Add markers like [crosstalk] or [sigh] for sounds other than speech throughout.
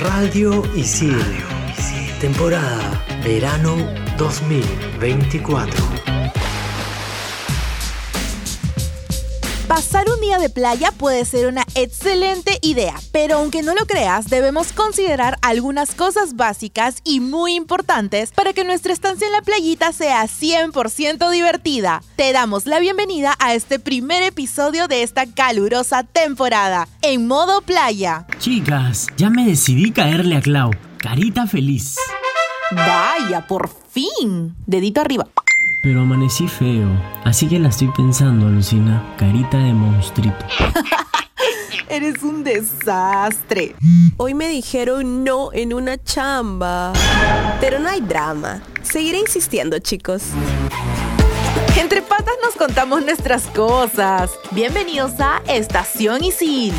Radio Isil. Temporada Verano 2024. Pasar un día de playa puede ser una excelente idea, pero aunque no lo creas, debemos considerar algunas cosas básicas y muy importantes para que nuestra estancia en la playita sea 100% divertida. Te damos la bienvenida a este primer episodio de esta calurosa temporada, en modo playa. Chicas, ya me decidí caerle a Clau. Carita feliz. Vaya, por fin. Dedito arriba. Pero amanecí feo, así que la estoy pensando, Lucina. Carita de monstruito. [laughs] Eres un desastre. Hoy me dijeron no en una chamba. Pero no hay drama. Seguiré insistiendo, chicos. Entre patas nos contamos nuestras cosas. Bienvenidos a Estación Isil.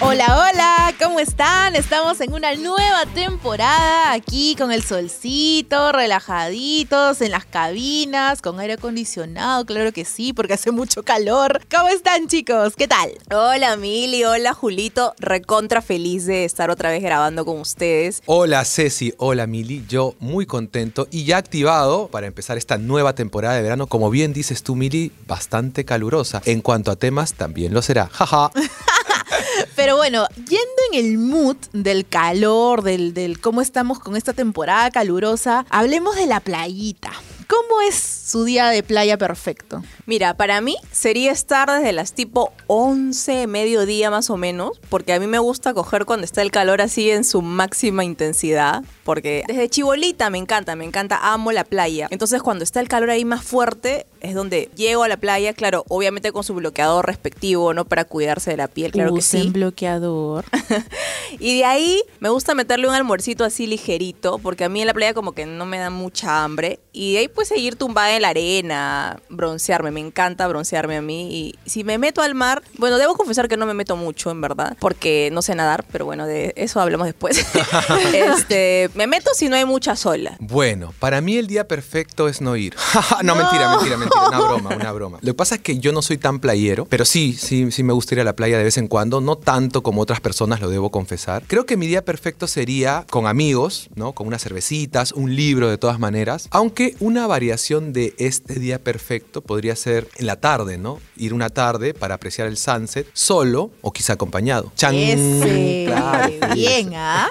Hola, hola, ¿cómo están? Estamos en una nueva temporada aquí con el solcito, relajaditos en las cabinas, con aire acondicionado, claro que sí, porque hace mucho calor. ¿Cómo están chicos? ¿Qué tal? Hola Mili, hola Julito, recontra feliz de estar otra vez grabando con ustedes. Hola Ceci, hola Mili, yo muy contento y ya activado para empezar esta nueva temporada de verano, como bien dices tú Mili, bastante calurosa. En cuanto a temas, también lo será. Jaja. [laughs] Pero bueno, yendo en el mood del calor, del, del cómo estamos con esta temporada calurosa, hablemos de la playita. ¿Cómo es su día de playa perfecto? Mira, para mí sería estar desde las tipo 11, mediodía más o menos, porque a mí me gusta coger cuando está el calor así en su máxima intensidad, porque desde chibolita me encanta, me encanta, amo la playa. Entonces cuando está el calor ahí más fuerte, es donde llego a la playa, claro, obviamente con su bloqueador respectivo, ¿no? Para cuidarse de la piel, claro que sí. bloqueador. [laughs] y de ahí me gusta meterle un almuercito así ligerito, porque a mí en la playa como que no me da mucha hambre. Y de ahí pues seguir tumbada en la arena, broncearme, me encanta broncearme a mí. Y si me meto al mar, bueno, debo confesar que no me meto mucho, en verdad, porque no sé nadar, pero bueno, de eso hablamos después. [laughs] [laughs] este, me meto si no hay mucha sola. Bueno, para mí el día perfecto es no ir. no, mentira, mentira, mentira, una broma, una broma. Lo que pasa es que yo no soy tan playero, pero sí, sí, sí me gusta ir a la playa de vez en cuando, no tanto como otras personas, lo debo confesar. Creo que mi día perfecto sería con amigos, ¿no? Con unas cervecitas, un libro de todas maneras, aunque una variación de este día perfecto podría ser en la tarde, ¿no? Ir una tarde para apreciar el sunset solo o quizá acompañado. ¡Chan! Ese. Claro, bien, ¿ah?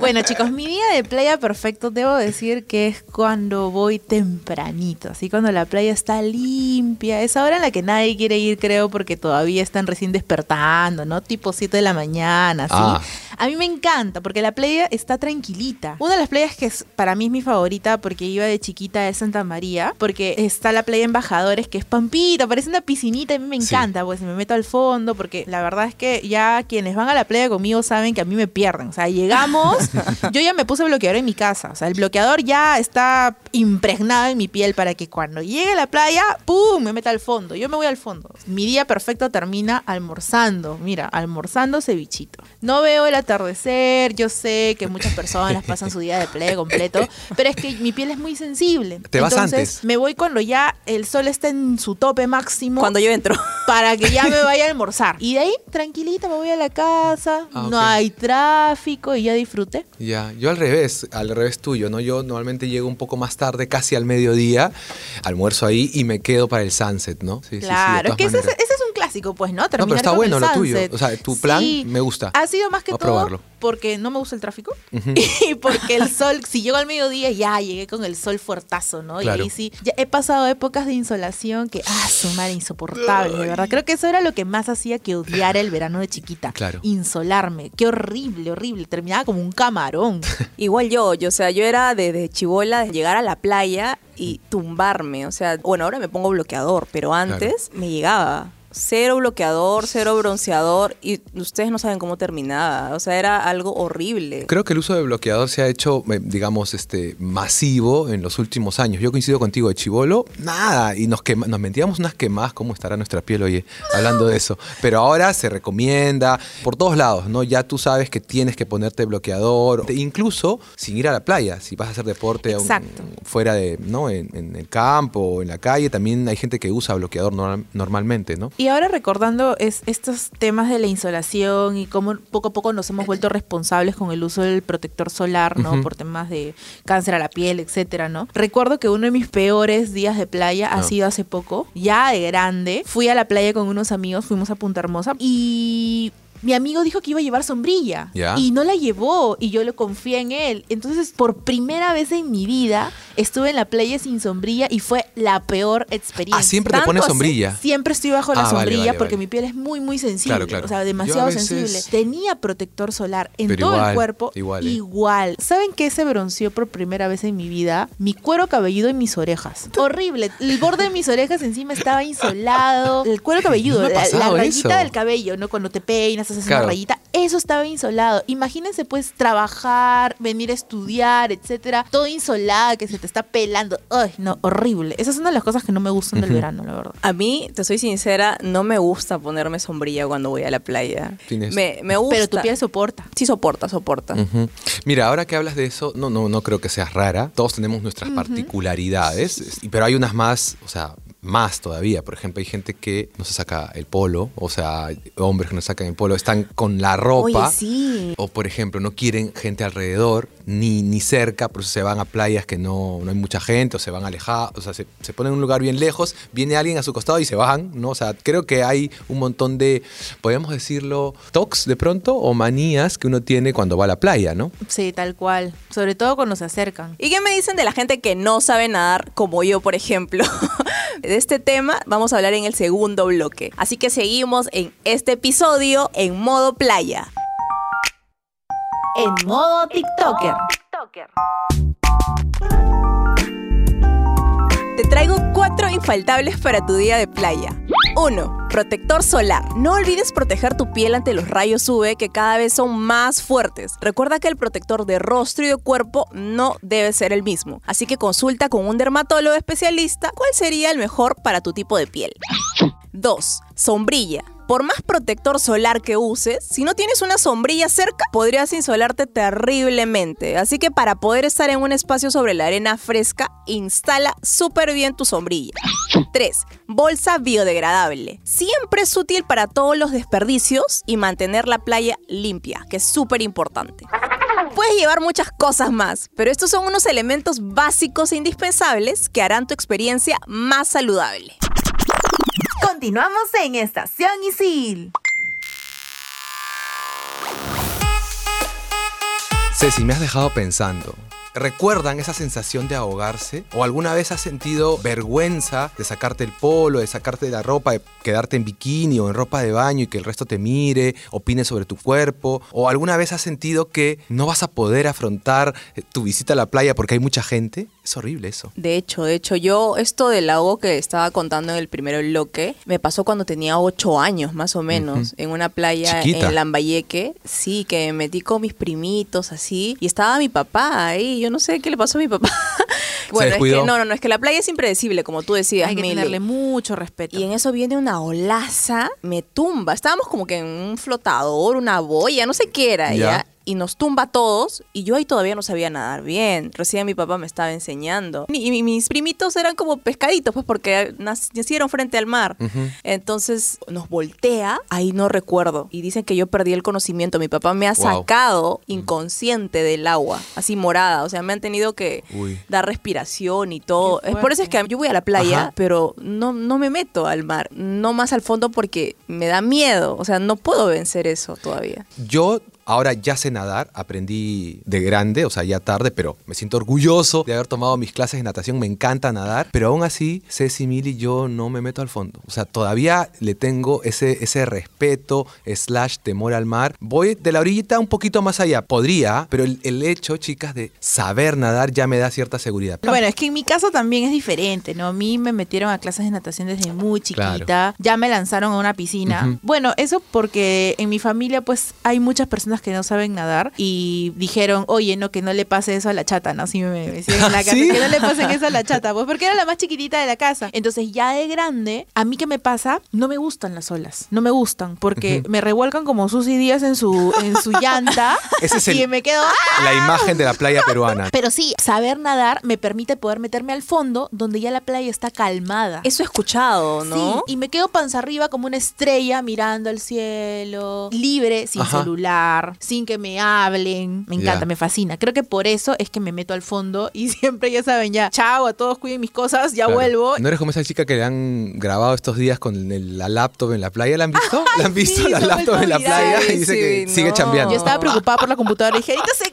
Bueno, chicos, mi día de playa perfecto debo decir que es cuando voy tempranito, así cuando la playa está limpia. Es hora en la que nadie quiere ir, creo, porque todavía están recién despertando, ¿no? Tipo 7 de la mañana, así. Ah. A mí me encanta porque la playa está tranquilita. Una de las playas que es, para mí es mi favorita porque iba de chiquita es Santa María, porque está la playa Embajadores que es pampita, parece una piscinita y a mí me encanta, pues me meto al fondo porque la verdad es que ya quienes van a la playa conmigo saben que a mí me pierden. O sea, llegamos, [laughs] yo ya me puse bloqueador en mi casa, o sea, el bloqueador ya está impregnado en mi piel para que cuando llegue a la playa, ¡pum!, me meta al fondo. Yo me voy al fondo. Mi día perfecto termina almorzando, mira, almorzando cevichito. No veo el atardecer, yo sé que muchas personas pasan su día de playa completo, pero es que mi piel es muy sensible. Te vas Entonces, antes. me voy cuando ya el sol está en su tope máximo. Cuando yo entro. Para que ya me vaya a almorzar. [laughs] Y de ahí, tranquilita, me voy a la casa, Ah, no hay tráfico y ya disfruté. Ya, yo al revés, al revés tuyo, ¿no? Yo normalmente llego un poco más tarde, casi al mediodía, almuerzo ahí y me quedo para el sunset, ¿no? Sí, sí, sí, claro, es que ese, ese es un clásico, pues, ¿no? No, pero Terminar está con bueno el lo tuyo. O sea, tu plan Sí. me gusta. Ha sido más que Voy todo probarlo. porque no me gusta el tráfico [laughs] y porque el sol, si llego al mediodía, ya llegué con el sol fuertazo, ¿no? Claro. Y ahí sí, ya he pasado épocas de insolación que, ah, su madre, insoportable, de verdad. Creo que eso era lo que más hacía que odiara el verano de chiquita. Claro. Insolarme. Qué horrible, horrible. Terminaba como un camarón. [laughs] Igual yo, yo, o sea, yo era desde chivola de llegar a la playa y tumbarme, o sea, bueno, ahora me pongo bloqueador, pero antes me llegaba cero bloqueador, cero bronceador y ustedes no saben cómo terminaba, o sea, era algo horrible. Creo que el uso de bloqueador se ha hecho, eh, digamos, este, masivo en los últimos años. Yo coincido contigo de chivolo, nada, y nos, quema- nos mentíamos unas quemadas, ¿cómo estará nuestra piel, oye, hablando de eso? Pero ahora se recomienda por todos lados, ¿no? Ya tú sabes que tienes que ponerte bloqueador, te- incluso sin ir a la playa, si vas a hacer deporte un- fuera de, ¿no? En, en el campo o en la calle, también hay gente que usa bloqueador normal- normalmente, ¿no? Y ahora recordando es, estos temas de la insolación y cómo poco a poco nos hemos vuelto responsables con el uso del protector solar, ¿no? Por temas de cáncer a la piel, etcétera, ¿no? Recuerdo que uno de mis peores días de playa ha Ah. sido hace poco, ya de grande. Fui a la playa con unos amigos, fuimos a Punta Hermosa y mi amigo dijo que iba a llevar sombrilla y no la llevó y yo lo confié en él. Entonces, por primera vez en mi vida, estuve en la playa sin sombrilla y fue la peor experiencia. Ah, siempre te ¿Tanto pones así? sombrilla. Siempre estoy bajo la Ah, vale, sombrilla vale, porque vale. mi piel es muy, muy sensible. Claro, claro. O sea, demasiado veces- sensible. Tenía protector solar en Pero todo igual, el cuerpo. igual, ¿eh? Igual. ¿Saben qué se bronceó por primera vez en mi vida? Mi cuero cabelludo y mis orejas. Horrible. El borde de mis orejas encima estaba insolado. El cuero [laughs] cabelludo, No la, la rayita eso. del cabello, ¿no? Cuando te peinas, haces Claro. una rayita. Eso estaba insolado. Imagínense, pues, trabajar, venir a estudiar, etcétera. Todo insolado, que se te está pelando. Ay, no, horrible. Esas son una de las cosas que no me gustan del verano, la verdad. A mí, te soy sincera, no me gusta ponerme sombrilla cuando voy a la playa. Me, me gusta. Pero tu piel soporta. Sí soporta, soporta. Mira, ahora que hablas de eso, no, no, no creo que seas rara. Todos tenemos nuestras particularidades, es- pero hay unas más, o sea, más todavía. Por ejemplo, hay gente que no se saca el polo, o sea, hombres que no sacan el polo, están con la ropa. Oye, sí. O por ejemplo, no quieren gente alrededor, ni, ni cerca, por eso se van a playas que no, no hay mucha gente, o se van alejados, o sea, se, se ponen en un lugar bien lejos, viene alguien a su costado y se bajan, ¿no? O sea, creo que hay un montón de, podemos decirlo, tocs de pronto, o manías que uno tiene cuando va a la playa, ¿no? Sí, tal cual. Sobre todo cuando se acercan. ¿Y qué me dicen de la gente que no sabe nadar, como yo, por ejemplo? [laughs] De este tema vamos a hablar en el segundo bloque. Así que seguimos en este episodio en modo playa. En modo TikToker. Te traigo cuatro infaltables para tu día de playa. 1. Protector solar. No olvides proteger tu piel ante los rayos UV que cada vez son más fuertes. Recuerda que el protector de rostro y de cuerpo no debe ser el mismo. Así que consulta con un dermatólogo especialista cuál sería el mejor para tu tipo de piel. 2. Sombrilla. Por más protector solar que uses, si no tienes una sombrilla cerca, podrías insolarte terriblemente. Así que para poder estar en un espacio sobre la arena fresca, instala súper bien tu sombrilla. 3. Bolsa biodegradable. Siempre es útil para todos los desperdicios y mantener la playa limpia, que es súper importante. Puedes llevar muchas cosas más, pero estos son unos elementos básicos e indispensables que harán tu experiencia más saludable. Continuamos en Estación Isil. Ceci, me has dejado pensando. ¿Recuerdan esa sensación de ahogarse? ¿O alguna vez has sentido vergüenza de sacarte el polo, de sacarte la ropa, de quedarte en bikini o en ropa de baño y que el resto te mire, opine sobre tu cuerpo? ¿O alguna vez has sentido que no vas a poder afrontar eh, tu visita a la playa porque hay mucha gente? Es horrible eso. De hecho, de hecho, yo esto del lago que estaba contando en el primer bloque me pasó cuando tenía ocho años más o menos, en una playa Chiquita. en Lambayeque. Sí, que me metí con mis primitos así y estaba mi papá ahí. Yo no sé qué le pasó a mi papá. [laughs] bueno, es que no, no, no, es que la playa es impredecible, como tú decías, Hay que Mili. tenerle mucho respeto. Y en eso viene una olaza, me tumba. Estábamos como que en un flotador, una boya, no sé qué era, Ya. ¿ya? Y nos tumba a todos. Y yo ahí todavía no sabía nadar bien. Recién mi papá me estaba enseñando. Y, y mis primitos eran como pescaditos, pues porque nac- nacieron frente al mar. Entonces nos voltea, ahí no recuerdo. Y dicen que yo perdí el conocimiento. Mi papá me ha Wow. sacado inconsciente del agua, así morada. O sea, me han tenido que Uy. dar respiración y todo. Es por eso es que yo voy a la playa, Ajá. pero no, no me meto al mar, no más al fondo porque me da miedo. O sea, no puedo vencer eso todavía. Yo ahora ya sé nadar, aprendí de grande, o sea, ya tarde, pero me siento orgulloso de haber tomado mis clases de natación, me encanta nadar, pero aún así, Ceci Mili, yo no me meto al fondo. O sea, todavía le tengo ese, ese respeto, slash temor al mar. Voy de la orillita un poquito más allá, podría, pero el, el hecho, chicas, de saber nadar ya me da cierta seguridad. Bueno, es que en mi caso también es diferente, ¿no? A mí me metieron a clases de natación desde muy chiquita. Claro. Ya me lanzaron a una piscina. Bueno, eso porque en mi familia pues hay muchas personas personas que no saben nadar y dijeron, oye, no, que no le pase eso a la chata, ¿no? Así me, me decían en la [laughs] casa, ¿Sí? que no le pasen eso a la chata, pues porque era la más chiquitita de la casa. Entonces ya de grande, a mí que me pasa, no me gustan las olas, no me gustan, porque me revuelcan como Susy Díaz en su, en su llanta [laughs] Ese es el- y me quedo... ¡ah! La imagen de la playa peruana. Pero sí, saber nadar me permite poder meterme al fondo donde ya la playa está calmada. Eso he escuchado, ¿no? Sí, y me quedo panza arriba como una estrella mirando al cielo, libre, sin Ajá. celular, sin que me hablen. Me encanta, me fascina. Creo que por eso es que me meto al fondo y [laughs] siempre, ya saben, ya, chao, a todos cuiden mis cosas, ya Claro. vuelvo. ¿No eres como esa chica que le han grabado estos días con el- la laptop en la playa? ¿La han visto? ¿La han visto sí, la laptop en la playa? Y dice que sigue chambeando. Yo estaba preocupada por la computadora y dije, ahorita se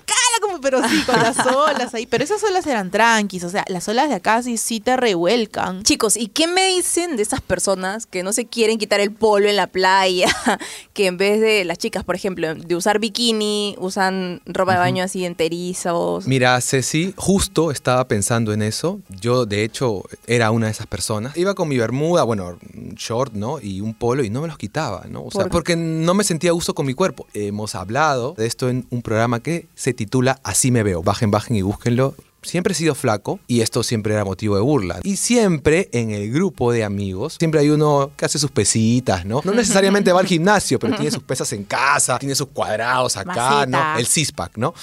[laughs] pero sí, con las olas ahí. Pero esas olas eran tranquis, o sea, las olas de acá sí, sí te revuelcan. Chicos, ¿y qué me dicen de esas personas que no se quieren quitar el polo en la playa? [laughs] Que en vez de las chicas, por ejemplo, de usar bikini, usan ropa de baño así enterizos. Mira, Ceci, justo estaba pensando en eso. Yo, de hecho, era una de esas personas. Iba con mi bermuda, bueno, un short, ¿no? Y un polo y no me los quitaba, ¿no? O sea, porque no me sentía a gusto con mi cuerpo. Hemos hablado de esto en un programa que se titula Así me veo. Bajen, bajen y búsquenlo. Siempre he sido flaco y esto siempre era motivo de burla. Y siempre en el grupo de amigos, siempre hay uno que hace sus pesitas, ¿no? No necesariamente va al gimnasio, pero [laughs] tiene sus pesas en casa, tiene sus cuadrados acá, ¿no? El six-pack, ¿no?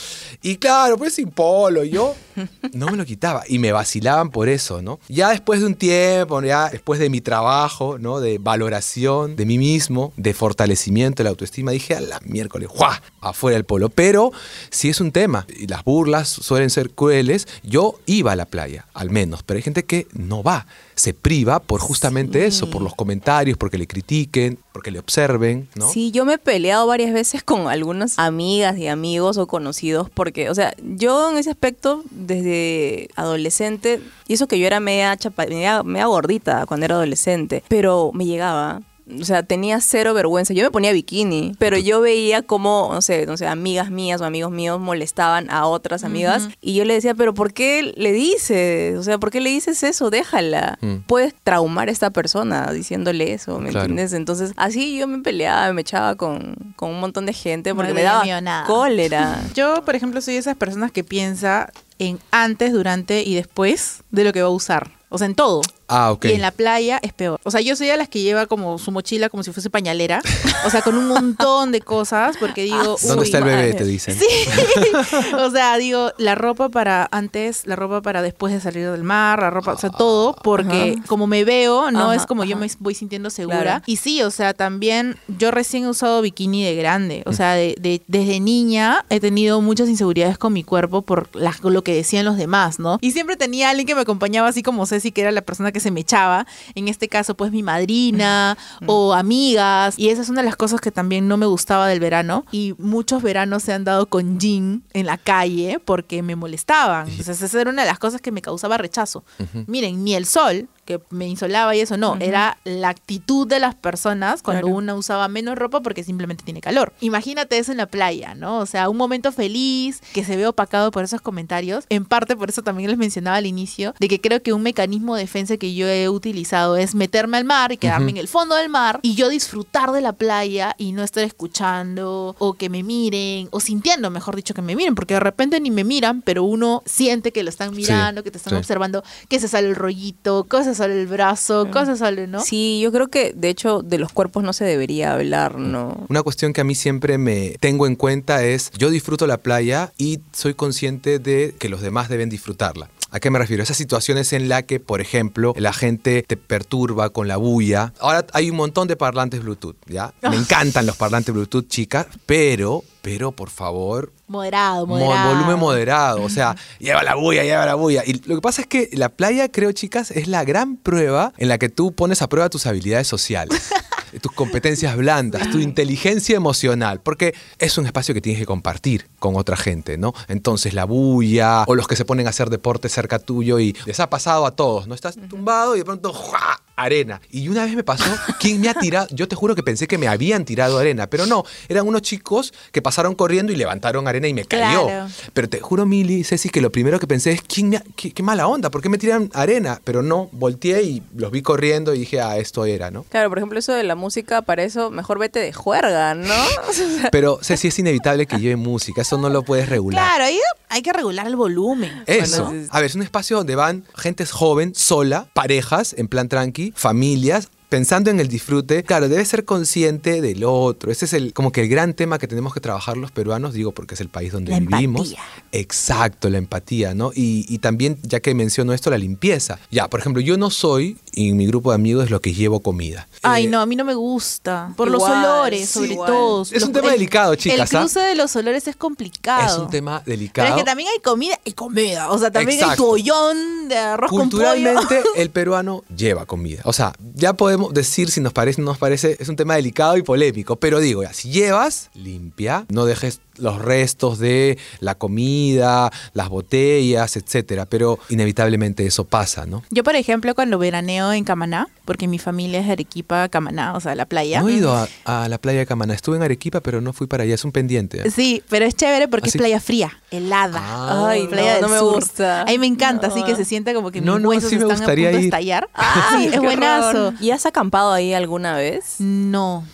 Y claro, pues sin polo, yo [laughs] no me lo quitaba y me vacilaban por eso, ¿no? Ya después de un tiempo, ya después de mi trabajo, ¿no? De valoración de mí mismo, de fortalecimiento de la autoestima, dije a la miércoles, ¡juá! Afuera el polo. Pero si es un tema y las burlas suelen ser crueles, yo iba a la playa, al menos, pero hay gente que no va, se priva por justamente eso, por los comentarios, porque le critiquen, porque le observen, ¿no? Sí, yo me he peleado varias veces con algunas amigas y amigos o conocidos porque, o sea, yo en ese aspecto desde adolescente, y eso que yo era media, chapa, media, media gordita cuando era adolescente, pero me llegaba. O sea, tenía cero vergüenza. Yo me ponía bikini, pero yo veía como, no sé, no sé, amigas mías o amigos míos molestaban a otras amigas y yo le decía, pero ¿por qué le dices? O sea, ¿por qué le dices eso? Déjala. Mm. Puedes traumar a esta persona diciéndole eso, ¿me Claro. entiendes? Entonces, así yo me peleaba, me echaba con, con un montón de gente porque No me daba nada. cólera. [laughs] Yo, por ejemplo, soy de esas personas que piensa en antes, durante y después de lo que va a usar. O sea, en todo. Ah, ok. Y en la playa es peor. O sea, yo soy de las que lleva como su mochila como si fuese pañalera. O sea, con un montón de cosas porque digo... [laughs] ¿Dónde está el bebé? madre. Te dicen. Sí, [laughs] o sea, digo, la ropa para antes, la ropa para después de salir del mar, la ropa, o sea, todo, porque como me veo, no Ajá, es como yo me voy sintiendo segura. Claro. Y sí, o sea, también yo recién he usado bikini de grande, o sea, de, de- desde niña he tenido muchas inseguridades con mi cuerpo por la- lo que decían los demás, ¿no? Y siempre tenía alguien que me acompañaba, así como Ceci, que era la persona que se me echaba, en este caso, pues mi madrina o amigas, y esa es una de las cosas que también no me gustaba del verano, y muchos veranos se han dado con jean en la calle porque me molestaban. Entonces, esa era una de las cosas que me causaba rechazo. Miren, ni el sol, que me insolaba y eso no, era la actitud de las personas cuando Claro. una usaba menos ropa porque simplemente tiene calor. Imagínate eso en la playa, ¿no? O sea, un momento feliz que se ve opacado por esos comentarios. En parte por eso también les mencionaba al inicio, de que creo que un mecanismo de defensa que yo he utilizado es meterme al mar y quedarme en el fondo del mar y yo disfrutar de la playa y no estar escuchando o que me miren o sintiendo, mejor dicho, que me miren, porque de repente ni me miran, pero uno siente que lo están mirando, que te están sí. observando, que se sale el rollito, que sale el brazo, se sale, ¿no? Sí, yo creo que de hecho de los cuerpos no se debería hablar, ¿no? Una cuestión que a mí siempre me tengo en cuenta es, yo disfruto la playa y soy consciente de que los demás deben disfrutarla. ¿A qué me refiero? Esas situaciones en las que, por ejemplo, la gente te perturba con la bulla. Ahora hay un montón de parlantes Bluetooth, ¿ya? Me encantan los parlantes Bluetooth, chicas, pero, pero, por favor, Moderado, Mo- moderado. volumen moderado, o sea, [laughs] lleva la bulla, lleva la bulla. Y lo que pasa es que la playa, creo, chicas, es la gran prueba en la que tú pones a prueba tus habilidades sociales, [laughs] tus competencias blandas, tu inteligencia emocional, porque es un espacio que tienes que compartir con otra gente, ¿no? Entonces, la bulla o los que se ponen a hacer deporte cerca tuyo y les ha pasado a todos, ¿no? Estás tumbado y de pronto ¡juá! Arena. Y una vez me pasó, ¿quién me ha tirado? Yo te juro que pensé que me habían tirado arena, pero no, eran unos chicos que pasaron corriendo y levantaron arena y me cayó. Claro. Pero te juro, Mili Ceci, que lo primero que pensé es, ¿quién me ha- qué, qué mala onda? ¿Por qué me tiran arena? Pero no, volteé y los vi corriendo y dije, ah, esto era, ¿no? Claro, por ejemplo, eso de la música, para eso mejor vete de juerga, ¿no? [laughs] Pero Ceci, es inevitable que lleve música, eso no lo puedes regular. Claro, ahí hay que regular el volumen. Eso. Bueno. A ver, es un espacio donde van gente joven, sola, parejas, en plan tranqui, familias. Pensando en el disfrute, claro, debes ser consciente del otro. Ese es el, como que el gran tema que tenemos que trabajar los peruanos, digo, porque es el país donde La vivimos. empatía. Exacto, la empatía, ¿no? Y, y también, ya que menciono esto, la limpieza. Ya, por ejemplo, yo no soy, y en mi grupo de amigos es lo que llevo comida. Ay, Eh, no, a mí no me gusta. Por los olores, sí, sobre igual. todo. Es Los- un tema el- delicado, chicas, El ¿ah? cruce de los olores es complicado. Es un tema Pero delicado. es que también hay comida y comida. O sea, también hay Exacto. tu hoyón de arroz con pollo. Culturalmente, [laughs] el peruano lleva comida. O sea, ya podemos decir si nos parece o no nos parece, es un tema delicado y polémico. Pero digo, ya, si llevas, limpia, no dejes los restos de la comida, las botellas, etcétera. Pero inevitablemente eso pasa, ¿no? Yo, por ejemplo, cuando veraneo en Camaná, porque mi familia es de Arequipa, Camaná, o sea, la playa. No he ido a, a la playa de Camaná. Estuve en Arequipa, pero no fui para allá. Es un pendiente. Sí, pero es chévere porque ¿Ah, es playa fría, helada. Ah. Ay, playa no, del no me sur. gusta. A mí me encanta, No. así que se siente como que No, mis no, huesos sí me están a punto de ir. estallar. Ay, sí, es buenazo. horror. ¿Y has acampado ahí alguna vez? No.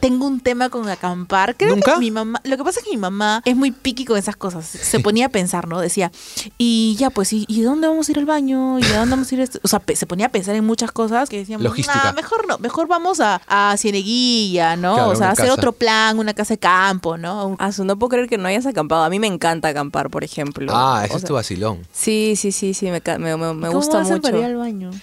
Tengo un tema con acampar. Creo ¿Nunca? que mi mamá, lo que pasa es que mi mamá es muy piqui con esas cosas. Se ponía a pensar, ¿no? Decía, y ya, pues, ¿y, y dónde vamos a ir al baño? ¿Y a dónde vamos a ir? a esto?". O sea, pe- se ponía a pensar en muchas cosas que decíamos, Logística. "Nah, mejor no, mejor vamos a, a Cieneguilla, ¿no? Claro, o sea, hacer casa. otro plan, una casa de campo, ¿no? Ah, su- no puedo creer que no hayas acampado. A mí me encanta acampar, por ejemplo. Ah, O ese es tu vacilón. Sí, sí, sí, sí, me, me, me- me ¿Cómo gusta hacen mucho. al baño? [laughs]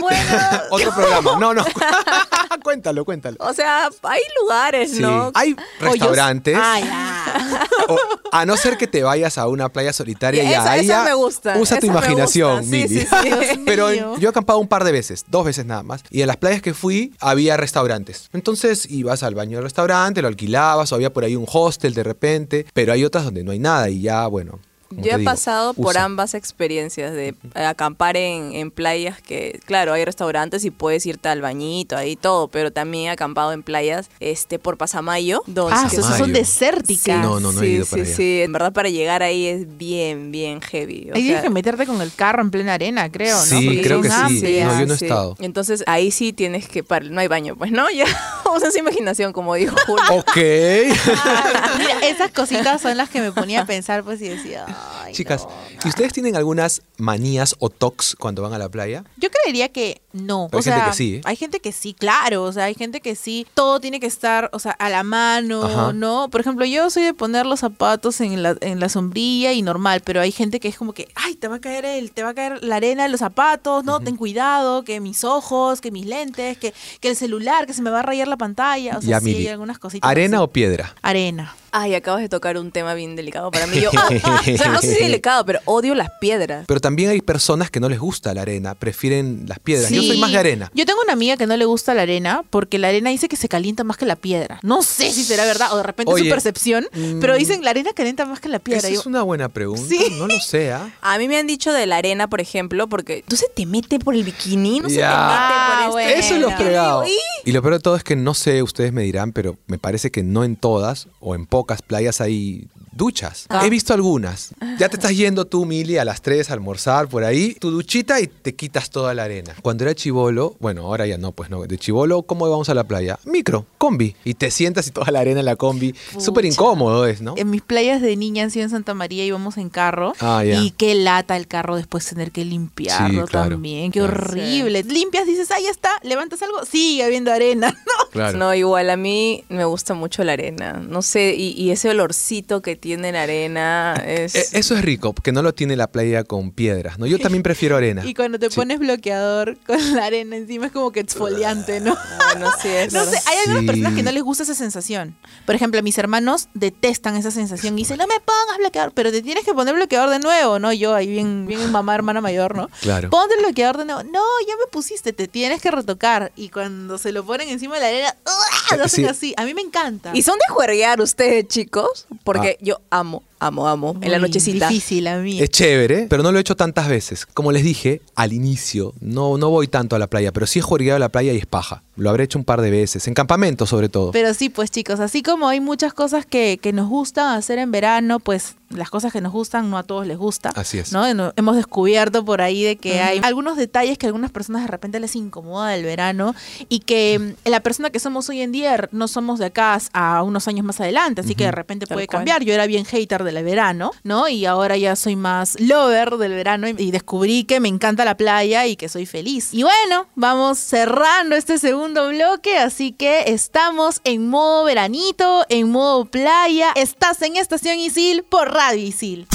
Bueno, [laughs] Otro programa. No, no. [laughs] cuéntalo, cuéntalo. o sea, hay lugares, Sí. ¿no? Hay restaurantes. Ah, ya. O, a no ser que te vayas a una playa solitaria y esa ya me gusta, Usa tu imaginación. Sí, Mili. sí, [laughs] Pero yo he acampado un par de veces, dos veces nada más. Y en las playas que fui había restaurantes. Entonces ibas al baño del restaurante, lo alquilabas, o había por ahí un hostel de repente. Pero hay otras donde no hay nada y ya, bueno. Como Yo he digo, pasado por ambas experiencias de eh, acampar en, en playas que, claro, hay restaurantes y puedes irte al bañito, ahí todo, pero también he acampado en playas este por Pasamayo. Donde Ah, que esas son desérticas. No, no, no he sí, ido sí, para allá. sí. En verdad, para llegar ahí es bien, bien heavy. o Ahí tienes que meterte con el carro en plena arena, creo, ¿no? Sí, Porque creo que sí. No, yo no he sí. estado. Entonces ahí sí tienes que para, no hay baño, pues no, [laughs] ya [laughs] usa esa imaginación como dijo Julio. [laughs] Ok. Mira, esas cositas son las que me ponía a pensar, pues, y decía, ay, Chicas, no. ¿y ustedes tienen algunas manías o tocs cuando van a la playa? Yo creería que no. Pero o hay gente que sí, ¿eh? hay gente que sí, claro. O sea, hay gente que sí. Todo tiene que estar, o sea, a la mano, Ajá. ¿no? Por ejemplo, yo soy de poner los zapatos en la, en la sombrilla y normal, pero hay gente que es como que, ay, te va a caer el, te va a caer la arena en los zapatos, no, ten cuidado, que mis ojos, que mis lentes, que, que el celular, que se me va a rayar la pantalla. O sea, Ya, sí Mili. hay algunas cositas. ¿Arena así. o piedra? Arena. Ay, acabas de tocar un tema bien delicado para mí. Yo, o sea, no sé si [laughs] delicado, pero odio las piedras. Pero también hay personas que no les gusta la arena, prefieren las piedras. Yo soy más de arena. Yo tengo una amiga que no le gusta la arena porque la arena dice que se calienta más que la piedra. No sé si será verdad o de repente es su percepción, mm, pero dicen la arena calienta más que la piedra. Esa yo, es una buena pregunta. Sí. No lo sé, ¿ah? [laughs] A mí me han dicho de la arena, por ejemplo, porque tú se te mete por el bikini, no se te Ya. mete Ah, por este. bueno. Eso es lo fregado. Y lo peor de todo es que no sé, ustedes me dirán, pero me parece que no en todas o en pocas playas hay duchas. Ah. He visto algunas. Ya te estás yendo tú, Mili, a las 3 a almorzar por ahí, tu duchita y te quitas toda la arena. Cuando era chivolo, bueno, ahora ya no, pues no, de chivolo, ¿cómo vamos a la playa? Micro, combi. Y te sientas y toda la arena en la combi. Súper incómodo es, ¿no? En mis playas de niña han sido en Santa María íbamos en carro Ah, ya. y qué lata el carro después tener que limpiarlo Sí, claro, también, qué claro. horrible. Limpias, dices, ah, ya está, levantas algo, sigue habiendo arena. [laughs] No. Claro. No, igual a mí me gusta mucho la arena. No sé, y, y ese olorcito que tiene la arena es. Eh, Eso es rico, porque no lo tiene la playa con piedras, ¿no? Yo también prefiero arena. [laughs] Y cuando te Sí. pones bloqueador con la arena encima es como que exfoliante, ¿no? Bueno, sí es. No sé, hay algunas Sí. personas que no les gusta esa sensación. Por ejemplo, mis hermanos detestan esa sensación y dicen, no me pongas bloqueador, pero te tienes que poner bloqueador de nuevo, ¿no? Yo ahí bien, bien mamá, hermana mayor, ¿no? Claro. Ponte el bloqueador de nuevo. No, ya me pusiste, te tienes que retocar. Y cuando se lo ponen encima de la arena, ¡ah! [laughs] hacen Sí. así. A mí me encanta. ¿Y son de juerguear ustedes, chicos? Porque Ah. yo amo Amo, amo. en la nochecita. Difícil a mí. Es chévere, pero no lo he hecho tantas veces. Como les dije al inicio, no, no voy tanto a la playa, pero sí he jugado a la playa y es paja. Lo habré hecho un par de veces, en campamento sobre todo. Pero sí, pues chicos, así como hay muchas cosas que, que nos gustan hacer en verano, pues las cosas que nos gustan no a todos les gusta. Así es. ¿no? Hemos descubierto por ahí de que hay algunos detalles que a algunas personas de repente les incomoda del verano y que mm, la persona que somos hoy en día no somos de acá a unos años más adelante, así que de repente Tal puede cual. cambiar. Yo era bien hater del verano, ¿no? Y ahora ya soy más lover del verano y, descubrí que me encanta la playa y que soy feliz. Y bueno, vamos cerrando este segundo bloque, así que estamos en modo veranito, en modo playa. Estás en Estación Isil por Radio Isil.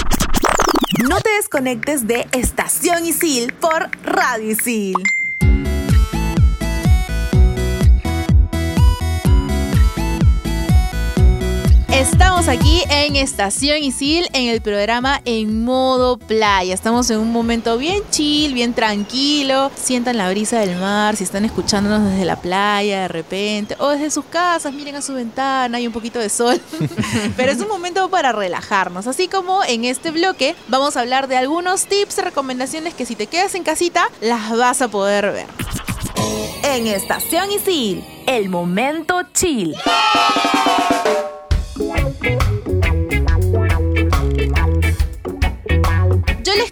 No te desconectes de Estación Isil por Radio Isil. Estamos aquí en Estación Isil en el programa En Modo Playa. Estamos en un momento bien chill, bien tranquilo. Sientan la brisa del mar, si están escuchándonos desde la playa de repente o desde sus casas, miren a su ventana, hay un poquito de sol. [laughs] Pero es un momento para relajarnos. Así como en este bloque vamos a hablar de algunos tips y recomendaciones que si te quedas en casita las vas a poder ver. En Estación Isil, el momento chill.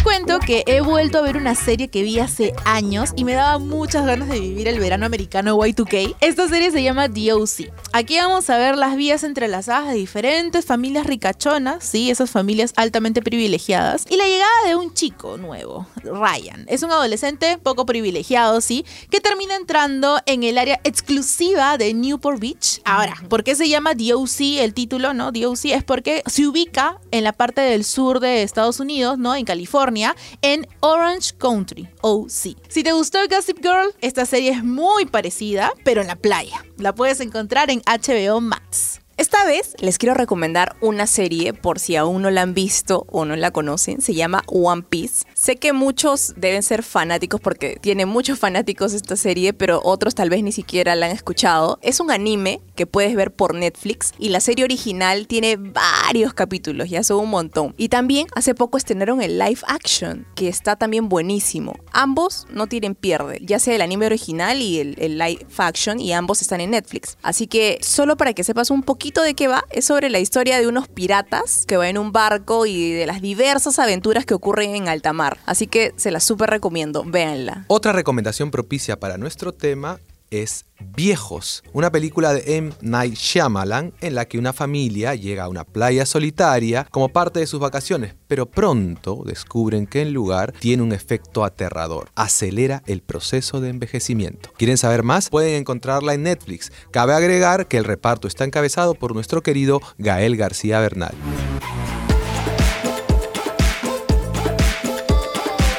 Yo que he vuelto a ver una serie que vi hace años y me daba muchas ganas de vivir el verano americano Y2K. Esta serie se llama DOC. Aquí vamos a ver las vías entrelazadas de diferentes familias ricachonas, sí, esas familias altamente privilegiadas, y la llegada de un chico nuevo, Ryan. Es un adolescente poco privilegiado, sí, que termina entrando en el área exclusiva de Newport Beach. Ahora, ¿por qué se llama DOC el título, no? DOC es porque se ubica en la parte del sur de Estados Unidos, ¿no? En California, en Orange Country, OC. Si te gustó Gossip Girl, esta serie es muy parecida, pero en la playa. La puedes encontrar en HBO Max. Esta vez les quiero recomendar una serie por si aún no la han visto o no la conocen. Se llama One Piece. Sé que muchos deben ser fanáticos porque tiene muchos fanáticos esta serie, pero otros tal vez ni siquiera la han escuchado. Es un anime que puedes ver por Netflix y la serie original tiene varios capítulos, ya son un montón. Y también hace poco estrenaron el live action, que está también buenísimo. Ambos no tienen pierde, ya sea el anime original y el, el live action, y ambos están en Netflix. Así que solo para que sepas un poquito de qué va, es sobre la historia de unos piratas que van en un barco y de las diversas aventuras que ocurren en alta mar. Así que se la súper recomiendo, véanla. Otra recomendación propicia para nuestro tema es Viejos, una película de M. Night Shyamalan en la que una familia llega a una playa solitaria como parte de sus vacaciones, pero pronto descubren que el lugar tiene un efecto aterrador, acelera el proceso de envejecimiento. ¿Quieren saber más? Pueden encontrarla en Netflix. Cabe agregar que el reparto está encabezado por nuestro querido Gael García Bernal.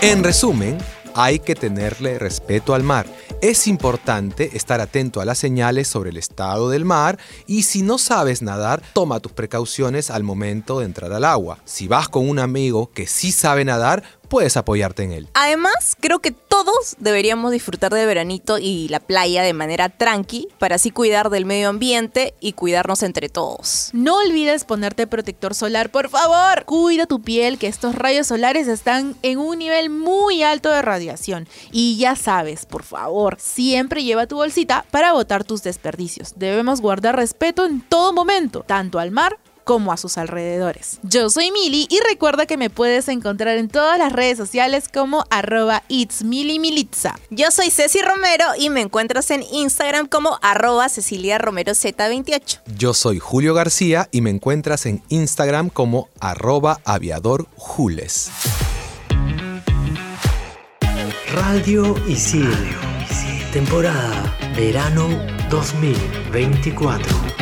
En resumen, hay que tenerle respeto al mar. Es importante estar atento a las señales sobre el estado del mar y si no sabes nadar, toma tus precauciones al momento de entrar al agua. Si vas con un amigo que sí sabe nadar, puedes apoyarte en él. Además, creo que todos deberíamos disfrutar de veranito y la playa de manera tranqui para así cuidar del medio ambiente y cuidarnos entre todos. No olvides ponerte protector solar, por favor. Cuida tu piel, que estos rayos solares están en un nivel muy alto de radiación. Y ya sabes, por favor, siempre lleva tu bolsita para botar tus desperdicios. Debemos guardar respeto en todo momento, tanto al mar como a sus alrededores. Yo soy Mili y recuerda que me puedes encontrar en todas las redes sociales como arroba itsmilimilitza. Yo soy Ceci Romero y me encuentras en Instagram como arroba Cecilia Romero Z28. Yo soy Julio García y me encuentras en Instagram como arroba aviadorjules. Radio Isil. Temporada Verano 2024.